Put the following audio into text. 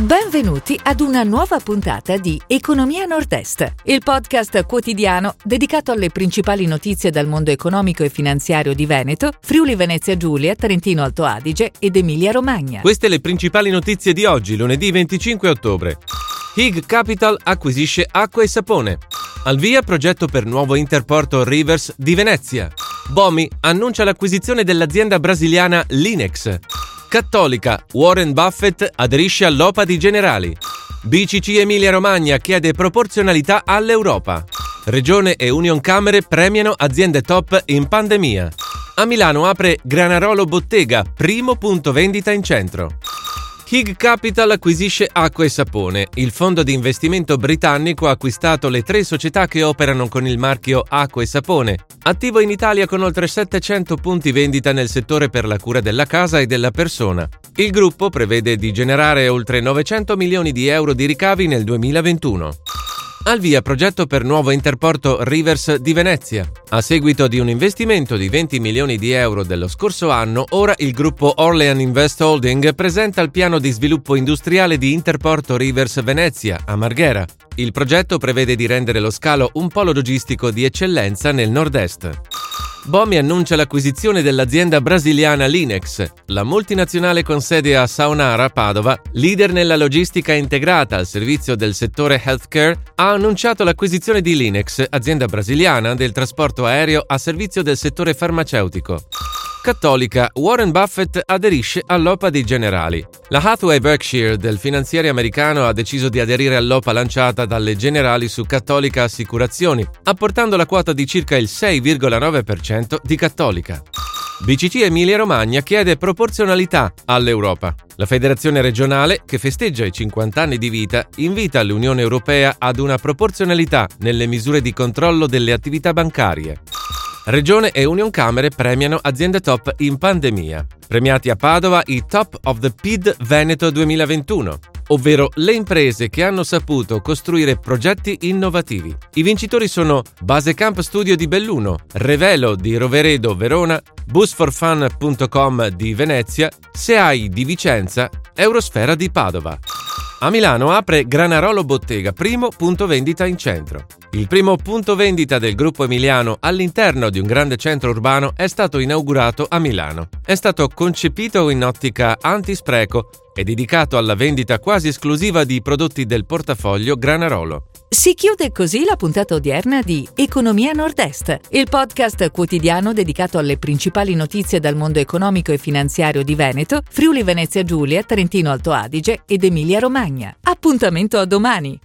Benvenuti ad una nuova puntata di Economia Nord-Est, il podcast quotidiano dedicato alle principali notizie dal mondo economico e finanziario di Veneto, Friuli Venezia Giulia, Trentino Alto Adige ed Emilia Romagna. Queste le principali notizie di oggi, lunedì 25 ottobre. Hig Capital acquisisce acqua e sapone. Al via progetto per nuovo interporto Rivers di Venezia. Bomi annuncia l'acquisizione dell'azienda brasiliana Linex. Cattolica, Warren Buffett aderisce all'OPA di Generali. BCC Emilia Romagna chiede proporzionalità all'Europa. Regione e Union Camere premiano aziende top in pandemia. A Milano apre Granarolo Bottega, primo punto vendita in centro. Hig Capital acquisisce Acqua e Sapone. Il fondo di investimento britannico ha acquistato le tre società che operano con il marchio Acqua e Sapone, attivo in Italia con oltre 700 punti vendita nel settore per la cura della casa e della persona. Il gruppo prevede di generare oltre 900 milioni di euro di ricavi nel 2021. Al via progetto per nuovo interporto Rivers di Venezia. A seguito di un investimento di 20 milioni di euro dello scorso anno, ora il gruppo Orlean Invest Holding presenta il piano di sviluppo industriale di Interporto Rivers Venezia a Marghera. Il progetto prevede di rendere lo scalo un polo logistico di eccellenza nel nord-est. Bomi annuncia l'acquisizione dell'azienda brasiliana Linex, la multinazionale con sede a Saonara, Padova, leader nella logistica integrata al servizio del settore healthcare, ha annunciato l'acquisizione di Linex, azienda brasiliana del trasporto aereo a servizio del settore farmaceutico. Cattolica, Warren Buffett aderisce all'OPA dei generali. La Hathaway Berkshire del finanziario americano ha deciso di aderire all'OPA lanciata dalle generali su Cattolica Assicurazioni, apportando la quota di circa il 6,9% di Cattolica. BCC Emilia Romagna chiede proporzionalità all'Europa. La federazione regionale, che festeggia i 50 anni di vita, invita l'Unione Europea ad una proporzionalità nelle misure di controllo delle attività bancarie. Regione e Union Camere premiano aziende top in pandemia. Premiati a Padova i Top of the PID Veneto 2021, ovvero le imprese che hanno saputo costruire progetti innovativi. I vincitori sono Basecamp Studio di Belluno, Revelo di Roveredo Verona, busforfun.com di Venezia, SEAI di Vicenza, Eurosfera di Padova. A Milano apre Granarolo Bottega, primo punto vendita in centro. Il primo punto vendita del gruppo emiliano all'interno di un grande centro urbano è stato inaugurato a Milano. È stato concepito in ottica antispreco e dedicato alla vendita quasi esclusiva di prodotti del portafoglio Granarolo. Si chiude così la puntata odierna di Economia Nord-Est, il podcast quotidiano dedicato alle principali notizie dal mondo economico e finanziario di Veneto, Friuli Venezia Giulia, Trentino Alto Adige ed Emilia Romagna. Appuntamento a domani!